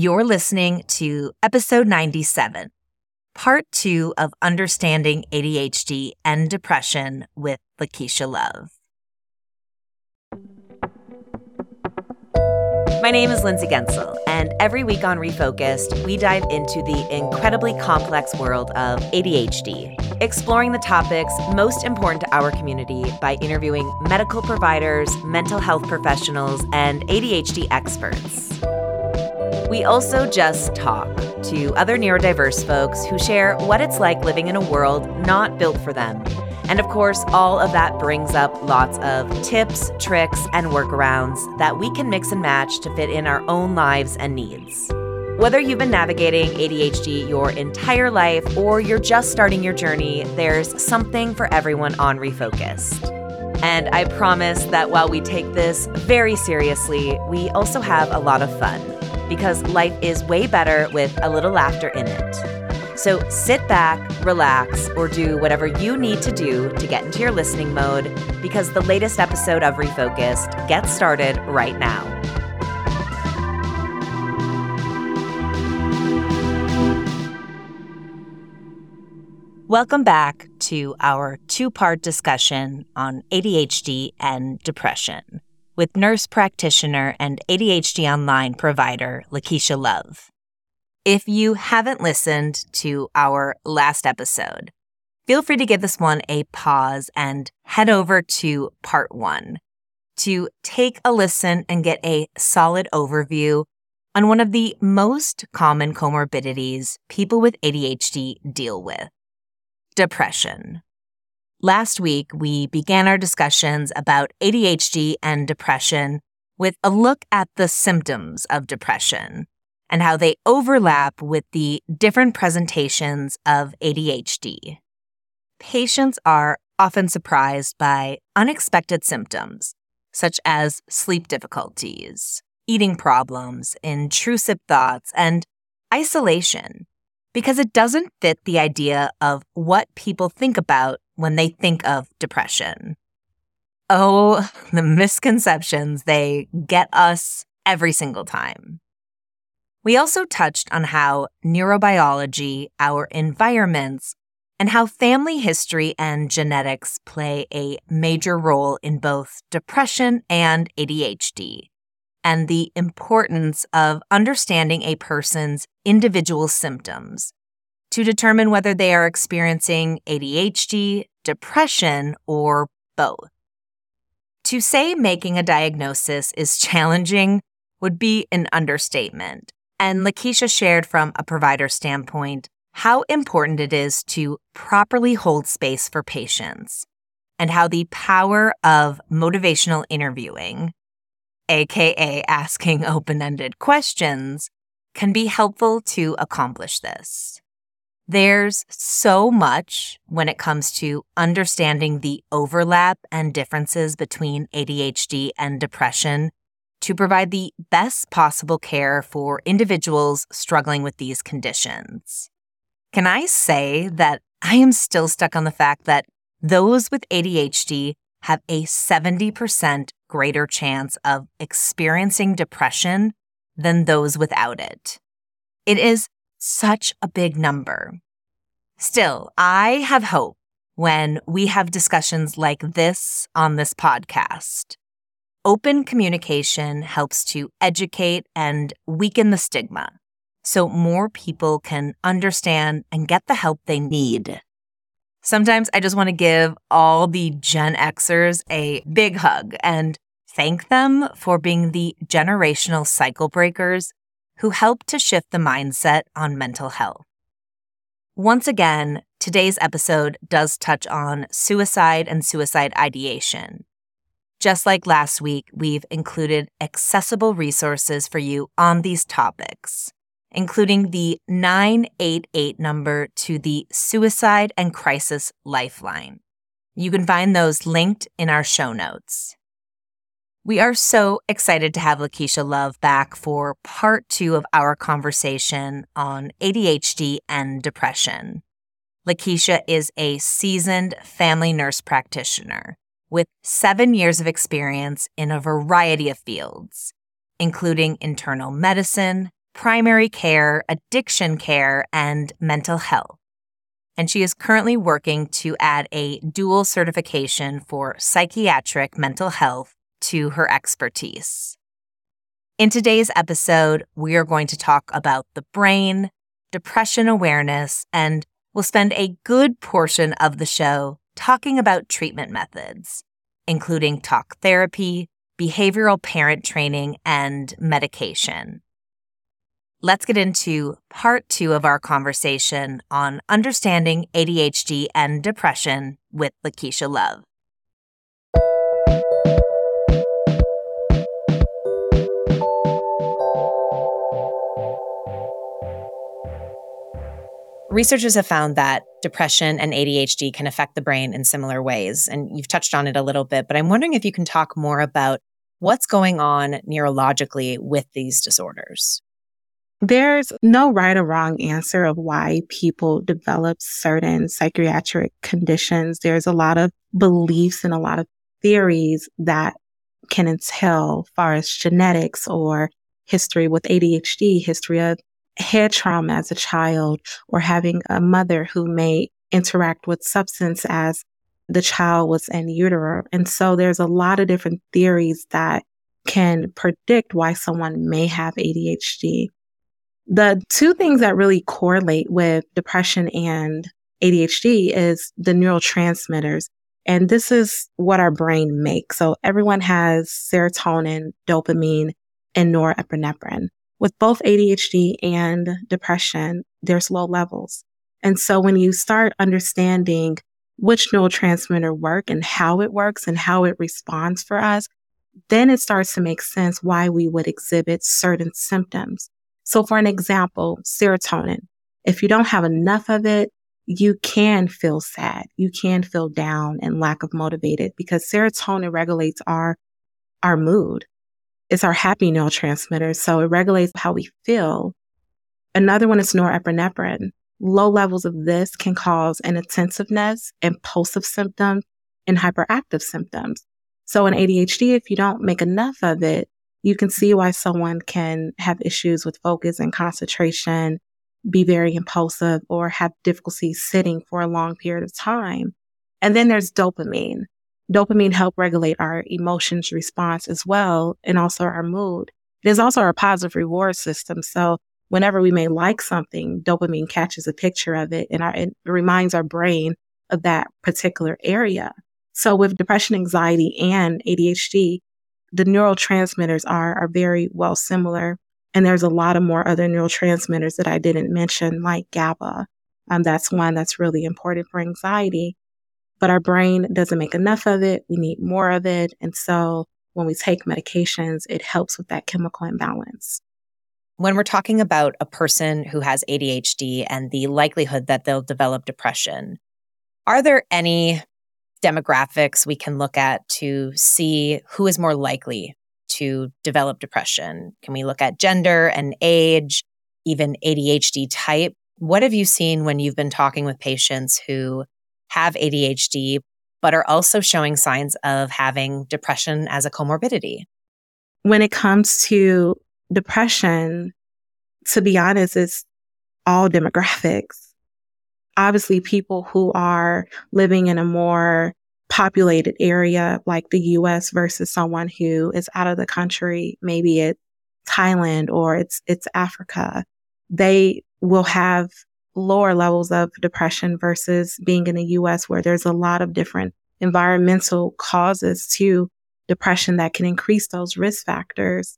You're listening to episode 97, part two of Understanding ADHD and Depression with Lakeisha Love. My name is Lindsay Guentzel, and every week on Refocused, we dive into the incredibly complex world of ADHD, exploring the topics most important to our community by interviewing medical providers, mental health professionals, and ADHD experts. We also just talk to other neurodiverse folks who share what it's like living in a world not built for them and of course, all of that brings up lots of tips, tricks, and workarounds that we can mix and match to fit in our own lives and needs. Whether you've been navigating ADHD your entire life or you're just starting your journey, there's something for everyone on Refocused. And I promise that while we take this very seriously, we also have a lot of fun because life is way better with a little laughter in it. So sit back, relax, or do whatever you need to do to get into your listening mode because the latest episode of Refocused gets started right now. Welcome back to our two part discussion on ADHD and depression with nurse practitioner and ADHD online provider Lakeisha Love. If you haven't listened to our last episode, feel free to give this one a pause and head over to part one to take a listen and get a solid overview on one of the most common comorbidities people with ADHD deal with depression. Last week, we began our discussions about ADHD and depression with a look at the symptoms of depression and how they overlap with the different presentations of ADHD. Patients are often surprised by unexpected symptoms, such as sleep difficulties, eating problems, intrusive thoughts, and isolation, because it doesn't fit the idea of what people think about when they think of depression. Oh, the misconceptions they get us every single time. We also touched on how neurobiology, our environments, and how family history and genetics play a major role in both depression and ADHD, and the importance of understanding a person's individual symptoms to determine whether they are experiencing ADHD, depression, or both. To say making a diagnosis is challenging would be an understatement. And Lakeisha shared from a provider standpoint how important it is to properly hold space for patients and how the power of motivational interviewing, aka asking open ended questions, can be helpful to accomplish this. There's so much when it comes to understanding the overlap and differences between ADHD and depression to provide the best possible care for individuals struggling with these conditions. Can I say that I am still stuck on the fact that those with ADHD have a 70% greater chance of experiencing depression than those without it? It is such a big number. Still, I have hope when we have discussions like this on this podcast Open communication helps to educate and weaken the stigma so more people can understand and get the help they need. Sometimes I just want to give all the Gen Xers a big hug and thank them for being the generational cycle breakers who helped to shift the mindset on mental health. Once again, today's episode does touch on suicide and suicide ideation. Just like last week, we've included accessible resources for you on these topics, including the 988 number to the Suicide and Crisis Lifeline. You can find those linked in our show notes. We are so excited to have Lakeisha Love back for part two of our conversation on ADHD and depression. Lakeisha is a seasoned family nurse practitioner with seven years of experience in a variety of fields, including internal medicine, primary care, addiction care, and mental health. And she is currently working to add a dual certification for psychiatric mental health to her expertise. In today's episode, we are going to talk about the brain, depression awareness, and we'll spend a good portion of the show talking about treatment methods, including talk therapy, behavioral parent training, and medication. Let's get into part two of our conversation on understanding ADHD and depression with Lakeisha Love. Researchers have found that depression and ADHD can affect the brain in similar ways. And you've touched on it a little bit, but I'm wondering if you can talk more about what's going on neurologically with these disorders. There's no right or wrong answer of why people develop certain psychiatric conditions. There's a lot of beliefs and a lot of theories that can entail far as genetics or history with ADHD, history of head trauma as a child or having a mother who may interact with substance as the child was in utero. And so there's a lot of different theories that can predict why someone may have ADHD. The two things that really correlate with depression and ADHD is the neurotransmitters. And this is what our brain makes. So everyone has serotonin, dopamine, and norepinephrine. With both ADHD and depression, there's low levels. And so when you start understanding which neurotransmitter work and how it works and how it responds for us, then it starts to make sense why we would exhibit certain symptoms. So for an example, serotonin. If you don't have enough of it, you can feel sad. You can feel down and lack of motivated because serotonin regulates our, our mood. It's our happy neurotransmitter. So it regulates how we feel. Another one is norepinephrine. Low levels of this can cause inattentiveness, impulsive symptoms, and hyperactive symptoms. So in ADHD, if you don't make enough of it, you can see why someone can have issues with focus and concentration, be very impulsive, or have difficulty sitting for a long period of time. And then there's dopamine. Dopamine help regulate our emotions response as well, and also our mood. It is also our positive reward system. So whenever we may like something, dopamine catches a picture of it and our, it reminds our brain of that particular area. So with depression, anxiety, and ADHD, the neurotransmitters are, are very well similar. And there's a lot of more other neurotransmitters that I didn't mention, like GABA. Um, that's one that's really important for anxiety. But our brain doesn't make enough of it. We need more of it. And so when we take medications, it helps with that chemical imbalance. When we're talking about a person who has ADHD and the likelihood that they'll develop depression, are there any demographics we can look at to see who is more likely to develop depression? Can we look at gender and age, even ADHD type? What have you seen when you've been talking with patients who have ADHD, but are also showing signs of having depression as a comorbidity? When it comes to depression, to be honest, it's all demographics. Obviously, people who are living in a more populated area like the US versus someone who is out of the country, maybe it's Thailand or it's it's Africa, they will have lower levels of depression versus being in the US where there's a lot of different environmental causes to depression that can increase those risk factors.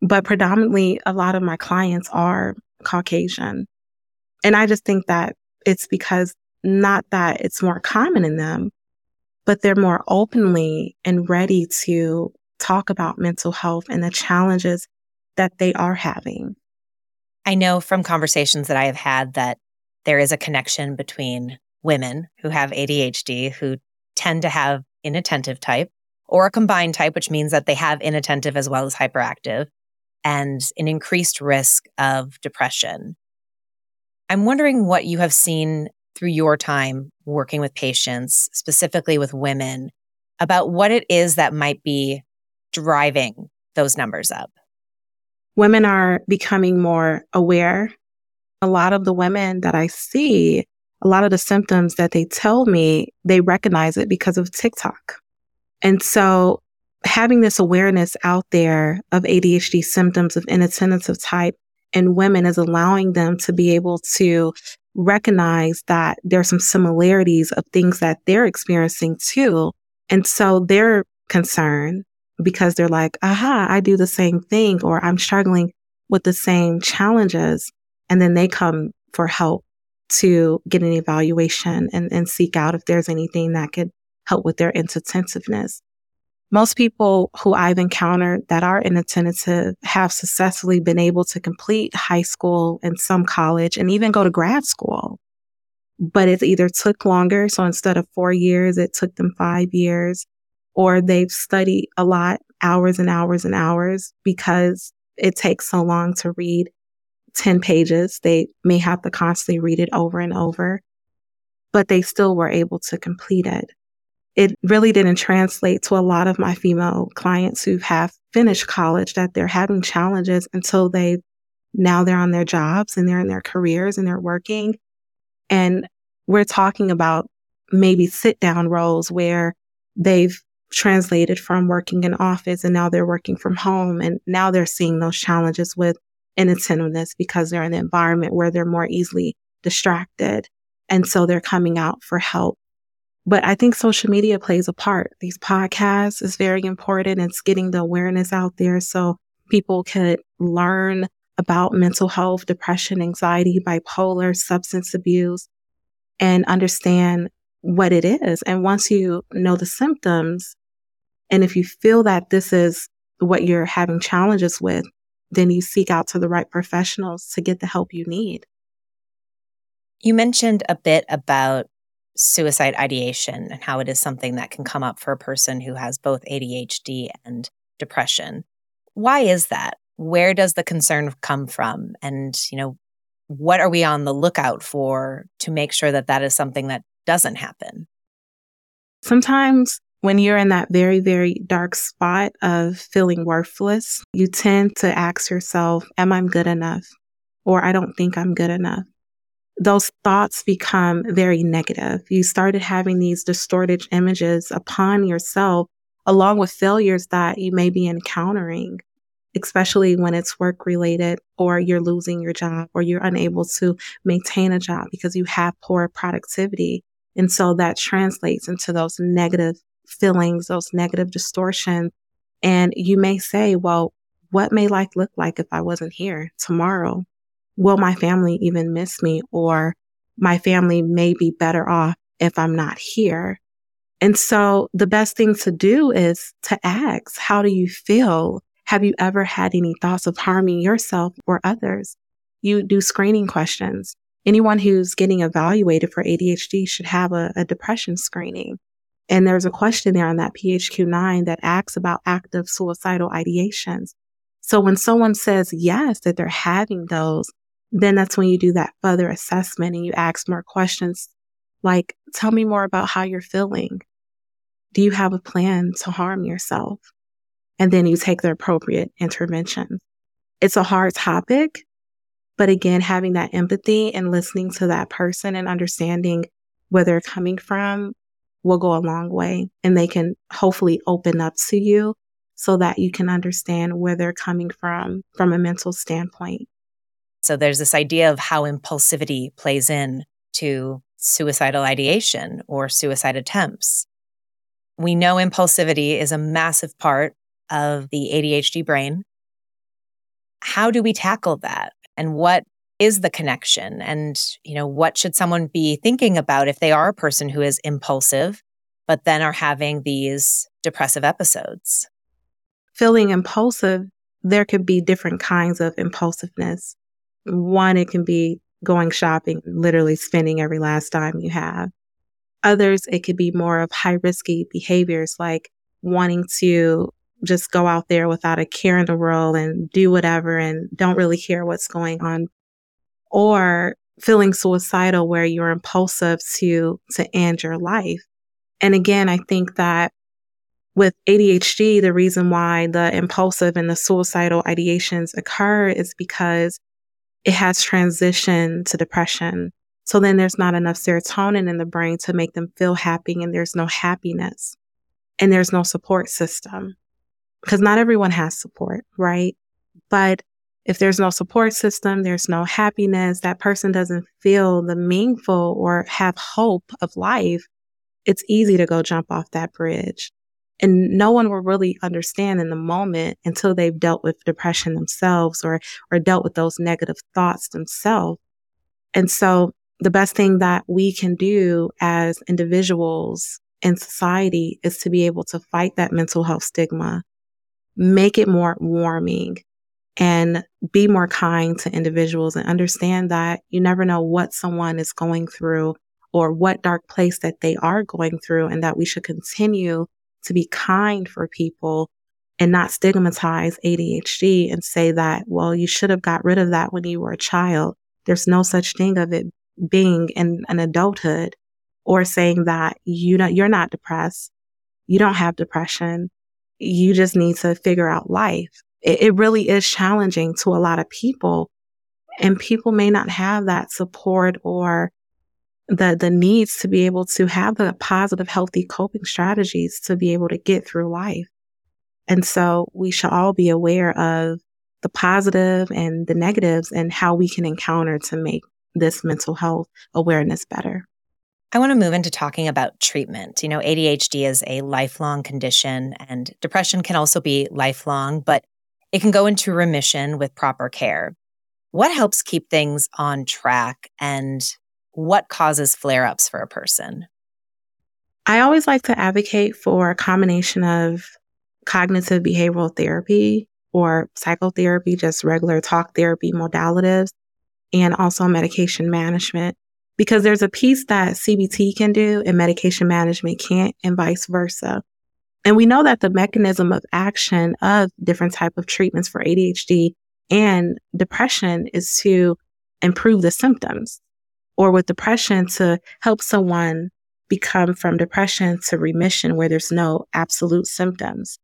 But predominantly, a lot of my clients are Caucasian. And I just think that it's because not that it's more common in them, but they're more openly and ready to talk about mental health and the challenges that they are having. I know from conversations that I have had that there is a connection between women who have ADHD who tend to have inattentive type or a combined type, which means that they have inattentive as well as hyperactive and an increased risk of depression. I'm wondering what you have seen through your time working with patients, specifically with women, about what it is that might be driving those numbers up. women are becoming more aware. A lot of the women that I see, a lot of the symptoms that they tell me, they recognize it because of TikTok. And so having this awareness out there of ADHD symptoms of inattentive type in women is allowing them to be able to recognize that there's some similarities of things that they're experiencing too. And so they're concerned because they're like, aha, I do the same thing, or I'm struggling with the same challenges. And then they come for help to get an evaluation and, and seek out if there's anything that could help with their inattentiveness. Most people who I've encountered that are inattentive have successfully been able to complete high school and some college and even go to grad school. But it either took longer. So instead of four years, it took them five years or they've studied a lot, hours and hours and hours because it takes so long to read 10 pages. They may have to constantly read it over and over, but they still were able to complete it. It really didn't translate to a lot of my female clients who have finished college that they're having challenges until they now they're on their jobs and they're in their careers and they're working. And we're talking about maybe sit down roles where they've translated from working in office and now they're working from home. And now they're seeing those challenges with inattentiveness because they're in an environment where they're more easily distracted. And so they're coming out for help. But I think social media plays a part. These podcasts is very important. It's getting the awareness out there so people could learn about mental health, depression, anxiety, bipolar, substance abuse, and understand what it is. And once you know the symptoms, and if you feel that this is what you're having challenges with, then you seek out to the right professionals to get the help you need. You mentioned a bit about suicide ideation and how it is something that can come up for a person who has both ADHD and depression. Why is that? Where does the concern come from? And, you know, what are we on the lookout for to make sure that that is something that doesn't happen? Sometimes when you're in that very, very dark spot of feeling worthless, you tend to ask yourself, Am I good enough? Or I don't think I'm good enough. Those thoughts become very negative. You started having these distorted images upon yourself, along with failures that you may be encountering, especially when it's work related or you're losing your job or you're unable to maintain a job because you have poor productivity. And so that translates into those negative feelings, those negative distortions. And you may say, well, what may life look like if I wasn't here tomorrow? Will my family even miss me? Or my family may be better off if I'm not here. And so the best thing to do is to ask, how do you feel? Have you ever had any thoughts of harming yourself or others? You do screening questions. Anyone who's getting evaluated for ADHD should have a, a depression screening. And there's a question there on that PHQ-9 that asks about active suicidal ideations. So when someone says yes, that they're having those, then that's when you do that further assessment and you ask more questions like, tell me more about how you're feeling. Do you have a plan to harm yourself? And then you take the appropriate intervention. It's a hard topic, but again, having that empathy and listening to that person and understanding where they're coming from will go a long way and they can hopefully open up to you so that you can understand where they're coming from from a mental standpoint. So there's this idea of how impulsivity plays in to suicidal ideation or suicide attempts. We know impulsivity is a massive part of the ADHD brain. How do we tackle that? And what is the connection and you know what should someone be thinking about if they are a person who is impulsive but then are having these depressive episodes feeling impulsive there could be different kinds of impulsiveness one it can be going shopping literally spending every last dime you have others it could be more of high risky behaviors like wanting to just go out there without a care in the world and do whatever and don't really care what's going on or feeling suicidal where you're impulsive to to end your life. And again, I think that with ADHD, the reason why the impulsive and the suicidal ideations occur is because it has transitioned to depression. So then there's not enough serotonin in the brain to make them feel happy and there's no happiness and there's no support system because not everyone has support, right? But if there's no support system, there's no happiness, that person doesn't feel the meaningful or have hope of life, it's easy to go jump off that bridge. And no one will really understand in the moment until they've dealt with depression themselves or, or dealt with those negative thoughts themselves. And so the best thing that we can do as individuals in society is to be able to fight that mental health stigma, make it more warming, and be more kind to individuals and understand that you never know what someone is going through or what dark place that they are going through and that we should continue to be kind for people and not stigmatize ADHD and say that, well, you should have got rid of that when you were a child. There's no such thing of it being in an adulthood or saying that you know, you're not depressed. You don't have depression. You just need to figure out life it, it really is challenging to a lot of people. And people may not have that support or the, the needs to be able to have the positive, healthy coping strategies to be able to get through life. And so we should all be aware of the positive and the negatives and how we can encounter to make this mental health awareness better. I want to move into talking about treatment. You know, ADHD is a lifelong condition and depression can also be lifelong, but it can go into remission with proper care. What helps keep things on track and what causes flare ups for a person? I always like to advocate for a combination of cognitive behavioral therapy or psychotherapy, just regular talk therapy modalities, and also medication management. Because there's a piece that CBT can do and medication management can't, and vice versa. And we know that the mechanism of action of different type of treatments for ADHD and depression is to improve the symptoms or with depression to help someone become from depression to remission where there's no absolute symptoms.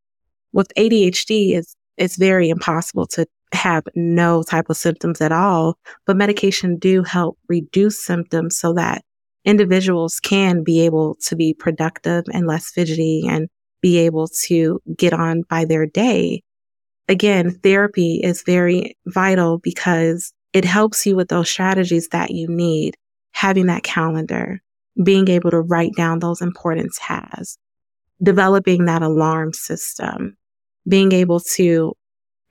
With ADHD, it's, it's very impossible to have no type of symptoms at all, but medication do help reduce symptoms so that individuals can be able to be productive and less fidgety and be able to get on by their day. Again, therapy is very vital because it helps you with those strategies that you need. Having that calendar, being able to write down those important tasks, developing that alarm system, being able to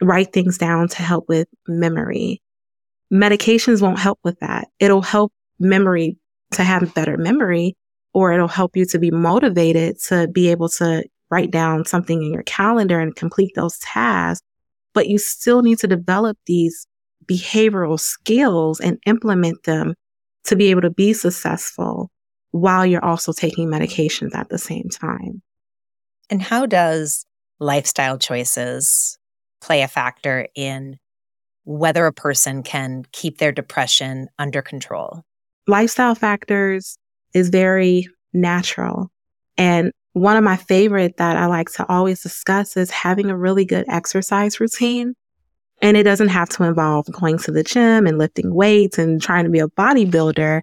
write things down to help with memory. Medications won't help with that. It'll help memory to have better memory, or it'll help you to be motivated to be able to write down something in your calendar and complete those tasks, but you still need to develop these behavioral skills and implement them to be able to be successful while you're also taking medications at the same time. And how does lifestyle choices play a factor in whether a person can keep their depression under control? Lifestyle factors is very natural. And one of my favorite that I like to always discuss is having a really good exercise routine. And it doesn't have to involve going to the gym and lifting weights and trying to be a bodybuilder.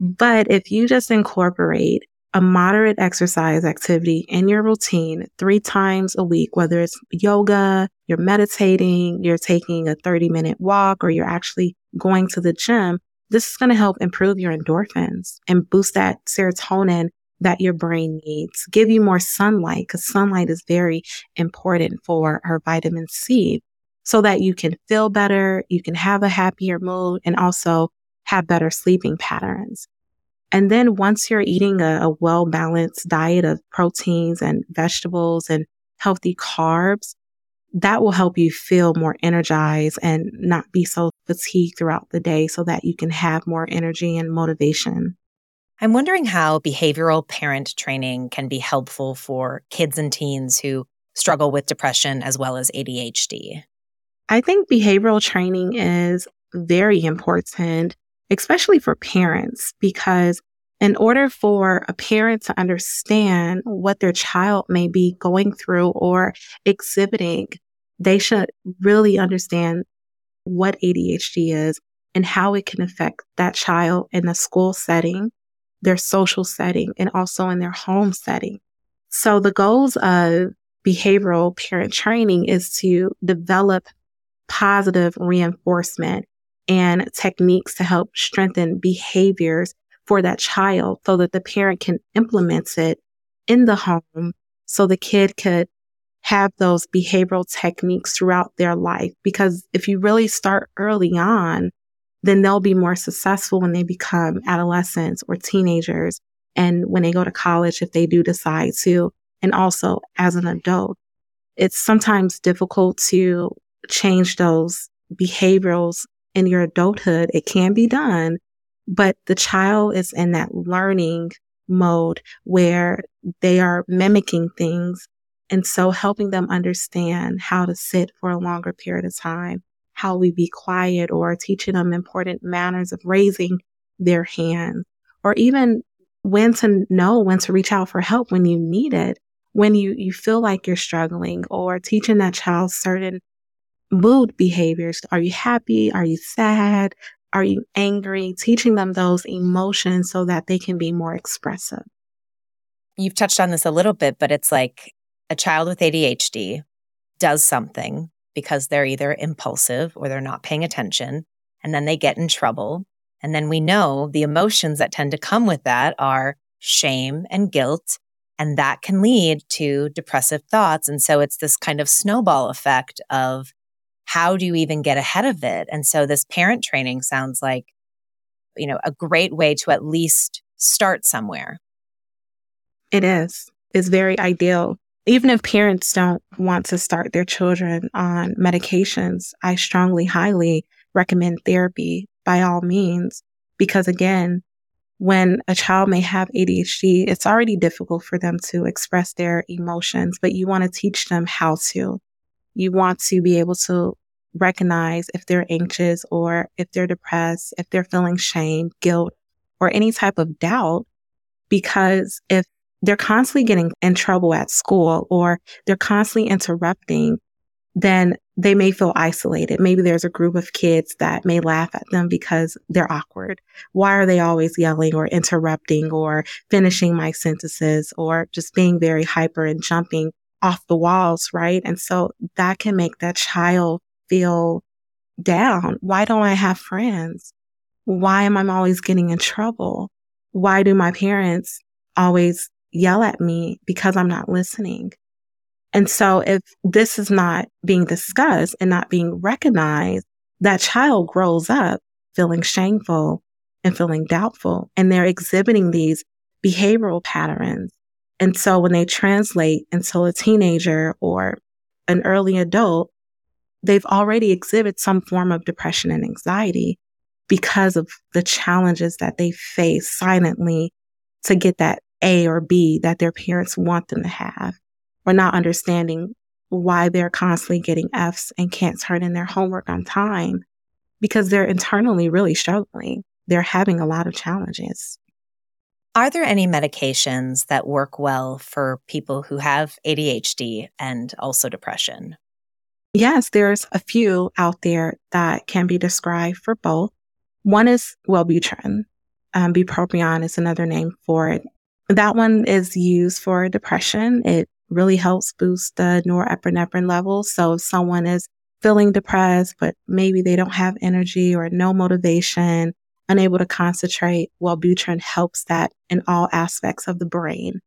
But if you just incorporate a moderate exercise activity in your routine three times a week, whether it's yoga, you're meditating, you're taking a 30 minute walk, or you're actually going to the gym, this is going to help improve your endorphins and boost that serotonin that your brain needs. Give you more sunlight because sunlight is very important for our vitamin C so that you can feel better, you can have a happier mood and also have better sleeping patterns. And then once you're eating a, a well balanced diet of proteins and vegetables and healthy carbs, that will help you feel more energized and not be so fatigued throughout the day so that you can have more energy and motivation. I'm wondering how behavioral parent training can be helpful for kids and teens who struggle with depression as well as ADHD. I think behavioral training is very important, especially for parents, because in order for a parent to understand what their child may be going through or exhibiting, they should really understand what ADHD is and how it can affect that child in the school setting, their social setting, and also in their home setting. So the goals of behavioral parent training is to develop positive reinforcement and techniques to help strengthen behaviors for that child so that the parent can implement it in the home so the kid could have those behavioral techniques throughout their life. Because if you really start early on, then they'll be more successful when they become adolescents or teenagers and when they go to college, if they do decide to, and also as an adult. It's sometimes difficult to change those behaviors in your adulthood. It can be done, but the child is in that learning mode where they are mimicking things. And so helping them understand how to sit for a longer period of time, how we be quiet or teaching them important manners of raising their hand or even when to know when to reach out for help when you need it, when you, you feel like you're struggling or teaching that child certain mood behaviors. Are you happy? Are you sad? Are you angry? Teaching them those emotions so that they can be more expressive. You've touched on this a little bit, but it's like a child with ADHD does something because they're either impulsive or they're not paying attention, and then they get in trouble. And then we know the emotions that tend to come with that are shame and guilt. And that can lead to depressive thoughts. And so it's this kind of snowball effect of how do you even get ahead of it? And so this parent training sounds like, you know, a great way to at least start somewhere. It is. It's very ideal. Even if parents don't want to start their children on medications, I strongly, highly recommend therapy by all means. Because again, when a child may have ADHD, it's already difficult for them to express their emotions, but you want to teach them how to. You want to be able to recognize if they're anxious or if they're depressed, if they're feeling shame, guilt, or any type of doubt. Because if they're constantly getting in trouble at school or they're constantly interrupting, then they may feel isolated. Maybe there's a group of kids that may laugh at them because they're awkward. Why are they always yelling or interrupting or finishing my sentences or just being very hyper and jumping off the walls, right? And so that can make that child feel down. Why don't I have friends? Why am I always getting in trouble? Why do my parents always yell at me because I'm not listening? And so if this is not being discussed and not being recognized, that child grows up feeling shameful and feeling doubtful and they're exhibiting these behavioral patterns and so when they translate until a teenager or an early adult, they've already exhibited some form of depression and anxiety because of the challenges that they face silently to get that A or B that their parents want them to have, or not understanding why they're constantly getting F's and can't turn in their homework on time because they're internally really struggling. They're having a lot of challenges. Are there any medications that work well for people who have ADHD and also depression? Yes, there's a few out there that can be described for both. One is Wellbutrin. Um, bupropion is another name for it. That one is used for depression. It really helps boost the norepinephrine levels. So if someone is feeling depressed, but maybe they don't have energy or no motivation, unable to concentrate, Wellbutrin helps that in all aspects of the brain.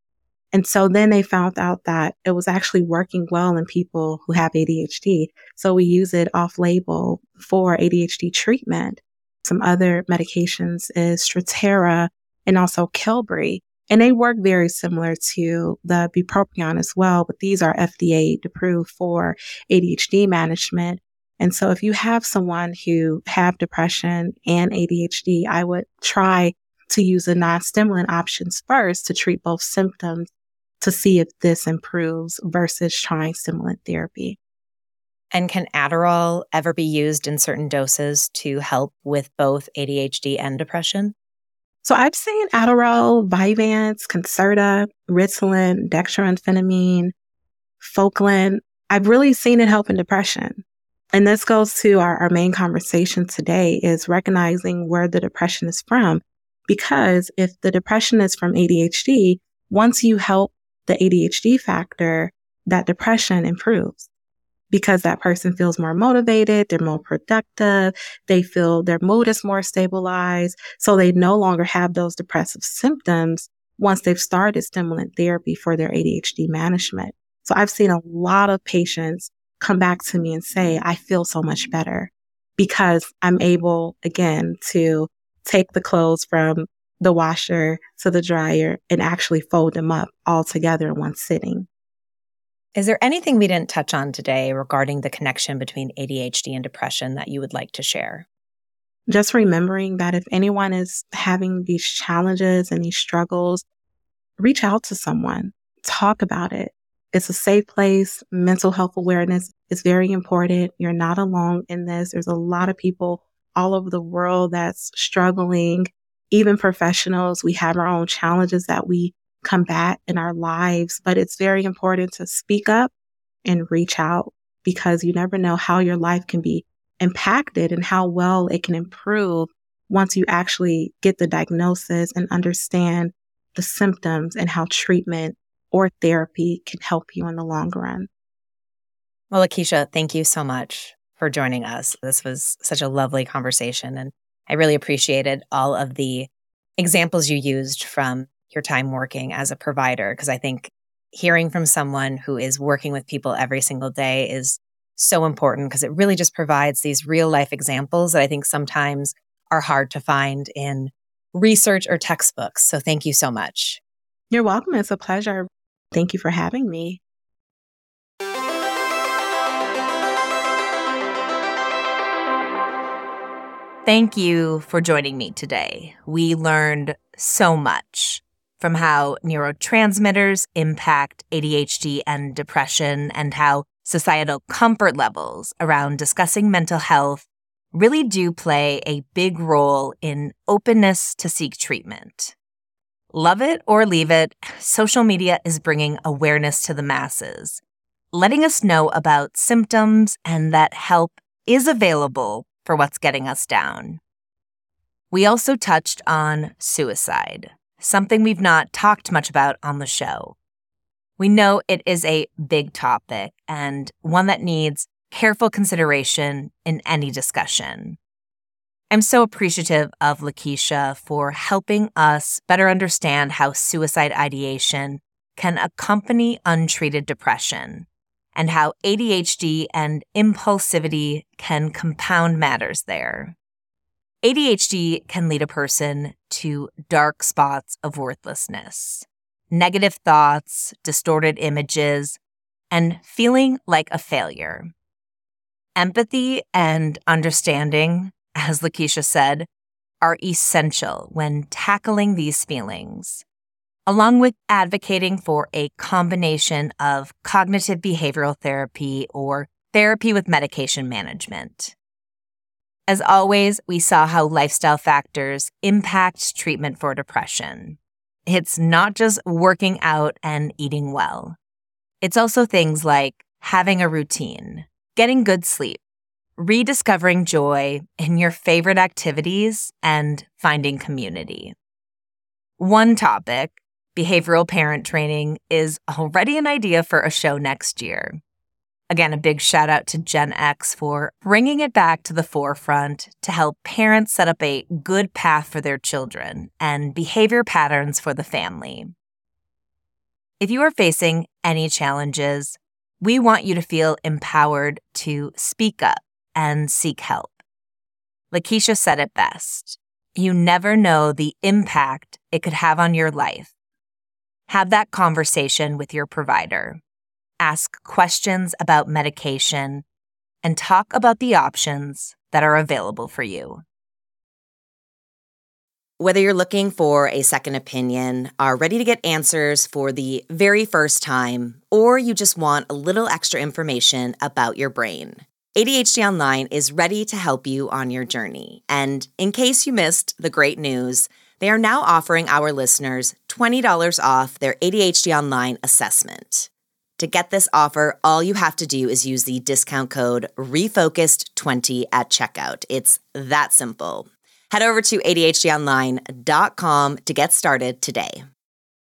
And so then they found out that it was actually working well in people who have ADHD. So we use it off label for ADHD treatment. Some other medications is Strattera and also Qelbree. And they work very similar to the bupropion as well, but these are FDA approved for ADHD management. And so if you have someone who have depression and ADHD, I would try to use the non-stimulant options first to treat both symptoms to see if this improves versus trying stimulant therapy. And can Adderall ever be used in certain doses to help with both ADHD and depression? So I've seen Adderall, Vyvanse, Concerta, Ritalin, dextroamphetamine, Focalin. I've really seen it help in depression. And this goes to our, our main conversation today is recognizing where the depression is from. Because if the depression is from ADHD, once you help the ADHD factor, that depression improves because that person feels more motivated, they're more productive, they feel their mood is more stabilized. So they no longer have those depressive symptoms once they've started stimulant therapy for their ADHD management. So I've seen a lot of patients come back to me and say, I feel so much better because I'm able again to take the clothes from the washer to the dryer and actually fold them up all together in one sitting. Is there anything we didn't touch on today regarding the connection between ADHD and depression that you would like to share? Just remembering that if anyone is having these challenges and these struggles, reach out to someone, talk about it. It's a safe place. Mental health awareness is very important. You're not alone in this. There's a lot of people all over the world that's struggling, even professionals. We have our own challenges that we combat in our lives, but it's very important to speak up and reach out because you never know how your life can be impacted and how well it can improve once you actually get the diagnosis and understand the symptoms and how treatment or therapy can help you in the long run. Well, Lakeisha, thank you so much for joining us. This was such a lovely conversation, and I really appreciated all of the examples you used from your time working as a provider because I think hearing from someone who is working with people every single day is so important because it really just provides these real life examples that I think sometimes are hard to find in research or textbooks. So thank you so much. You're welcome. It's a pleasure. Thank you for having me. Thank you for joining me today. We learned so much from how neurotransmitters impact ADHD and depression, and how societal comfort levels around discussing mental health really do play a big role in openness to seek treatment. Love it or leave it, social media is bringing awareness to the masses, letting us know about symptoms and that help is available for what's getting us down. We also touched on suicide, something we've not talked much about on the show. We know it is a big topic and one that needs careful consideration in any discussion. I'm so appreciative of Lakeisha for helping us better understand how suicide ideation can accompany untreated depression and how ADHD and impulsivity can compound matters there. ADHD can lead a person to dark spots of worthlessness, negative thoughts, distorted images, and feeling like a failure. Empathy and understanding, as Lakeisha said, are essential when tackling these feelings, along with advocating for a combination of cognitive behavioral therapy or therapy with medication management. As always, we saw how lifestyle factors impact treatment for depression. It's not just working out and eating well. It's also things like having a routine, getting good sleep, rediscovering joy in your favorite activities, and finding community. One topic, behavioral parent training, is already an idea for a show next year. Again, a big shout out to Gen X for bringing it back to the forefront to help parents set up a good path for their children and behavior patterns for the family. If you are facing any challenges, we want you to feel empowered to speak up and seek help. Lakeisha said it best. You never know the impact it could have on your life. Have that conversation with your provider ask questions about medication, and talk about the options that are available for you. Whether you're looking for a second opinion, are ready to get answers for the very first time, or you just want a little extra information about your brain, ADHD Online is ready to help you on your journey. And in case you missed the great news, They are now offering our listeners $20 off their ADHD Online assessment. To get this offer, all you have to do is use the discount code REFOCUSED20 at checkout. It's that simple. Head over to ADHDonline.com to get started today.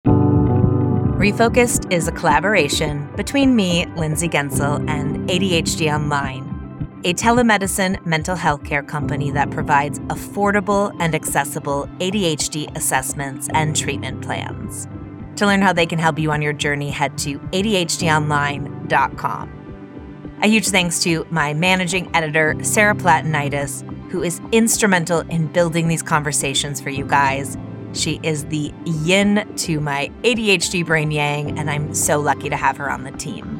Refocused is a collaboration between me, Lindsay Guentzel, and ADHD Online a telemedicine mental health care company that provides affordable and accessible ADHD assessments and treatment plans. To learn how they can help you on your journey, head to ADHDonline.com. A huge thanks to my managing editor, Sarah Platinitis, who is instrumental in building these conversations for you guys. She is the yin to my ADHD brain yang, and I'm so lucky to have her on the team.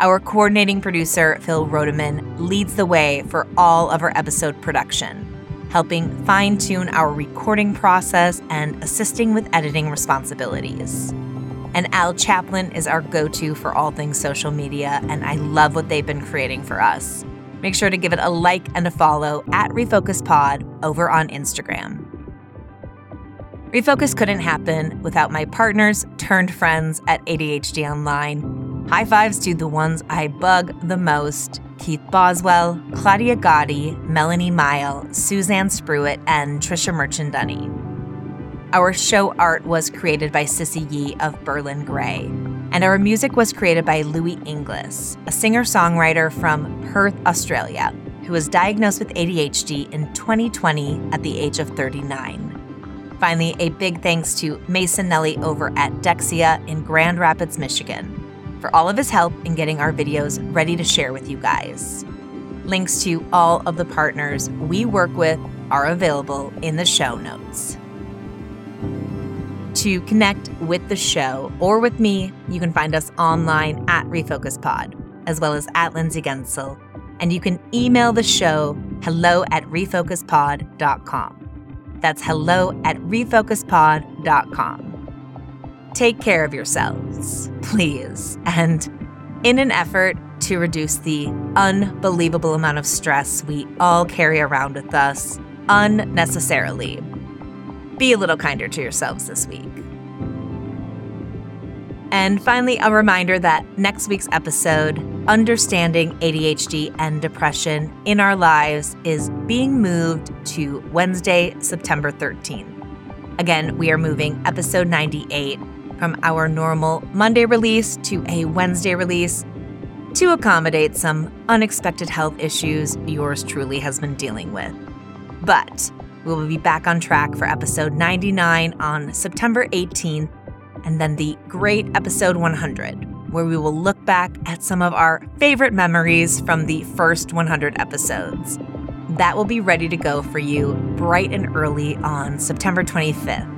Our coordinating producer, Phil Rodeman, leads the way for all of our episode production, helping fine tune our recording process and assisting with editing responsibilities. And Al Chaplin is our go to for all things social media, and I love what they've been creating for us. Make sure to give it a like and a follow at Refocus Pod over on Instagram. Refocus couldn't happen without my partners turned friends at ADHD Online High fives to the ones I bug the most Keith Boswell, Claudia Gotti, Melanie Mile, Suzanne Spruitt, and Trisha Merchandunny. Our show art was created by Sissy Yee of Berlin Gray, and our music was created by Louis Inglis, a singer songwriter from Perth, Australia, who was diagnosed with ADHD in 2020 at the age of 39. Finally, a big thanks to Mason Nelly over at Dexia in Grand Rapids, Michigan for all of his help in getting our videos ready to share with you guys. Links to all of the partners we work with are available in the show notes. To connect with the show or with me, you can find us online at Refocus Pod, as well as at Lindsay Guentzel. And you can email the show hello at refocuspod.com. That's hello at refocuspod.com take care of yourselves, please. And in an effort to reduce the unbelievable amount of stress we all carry around with us unnecessarily, be a little kinder to yourselves this week. And finally, a reminder that next week's episode, Understanding ADHD and Depression in Our Lives, is being moved to Wednesday, September 13th. Again, we are moving episode 98 from our normal Monday release to a Wednesday release to accommodate some unexpected health issues yours truly has been dealing with. But we will be back on track for episode 99 on September 18th, and then the great episode 100, where we will look back at some of our favorite memories from the first 100 episodes. That will be ready to go for you bright and early on September 25th,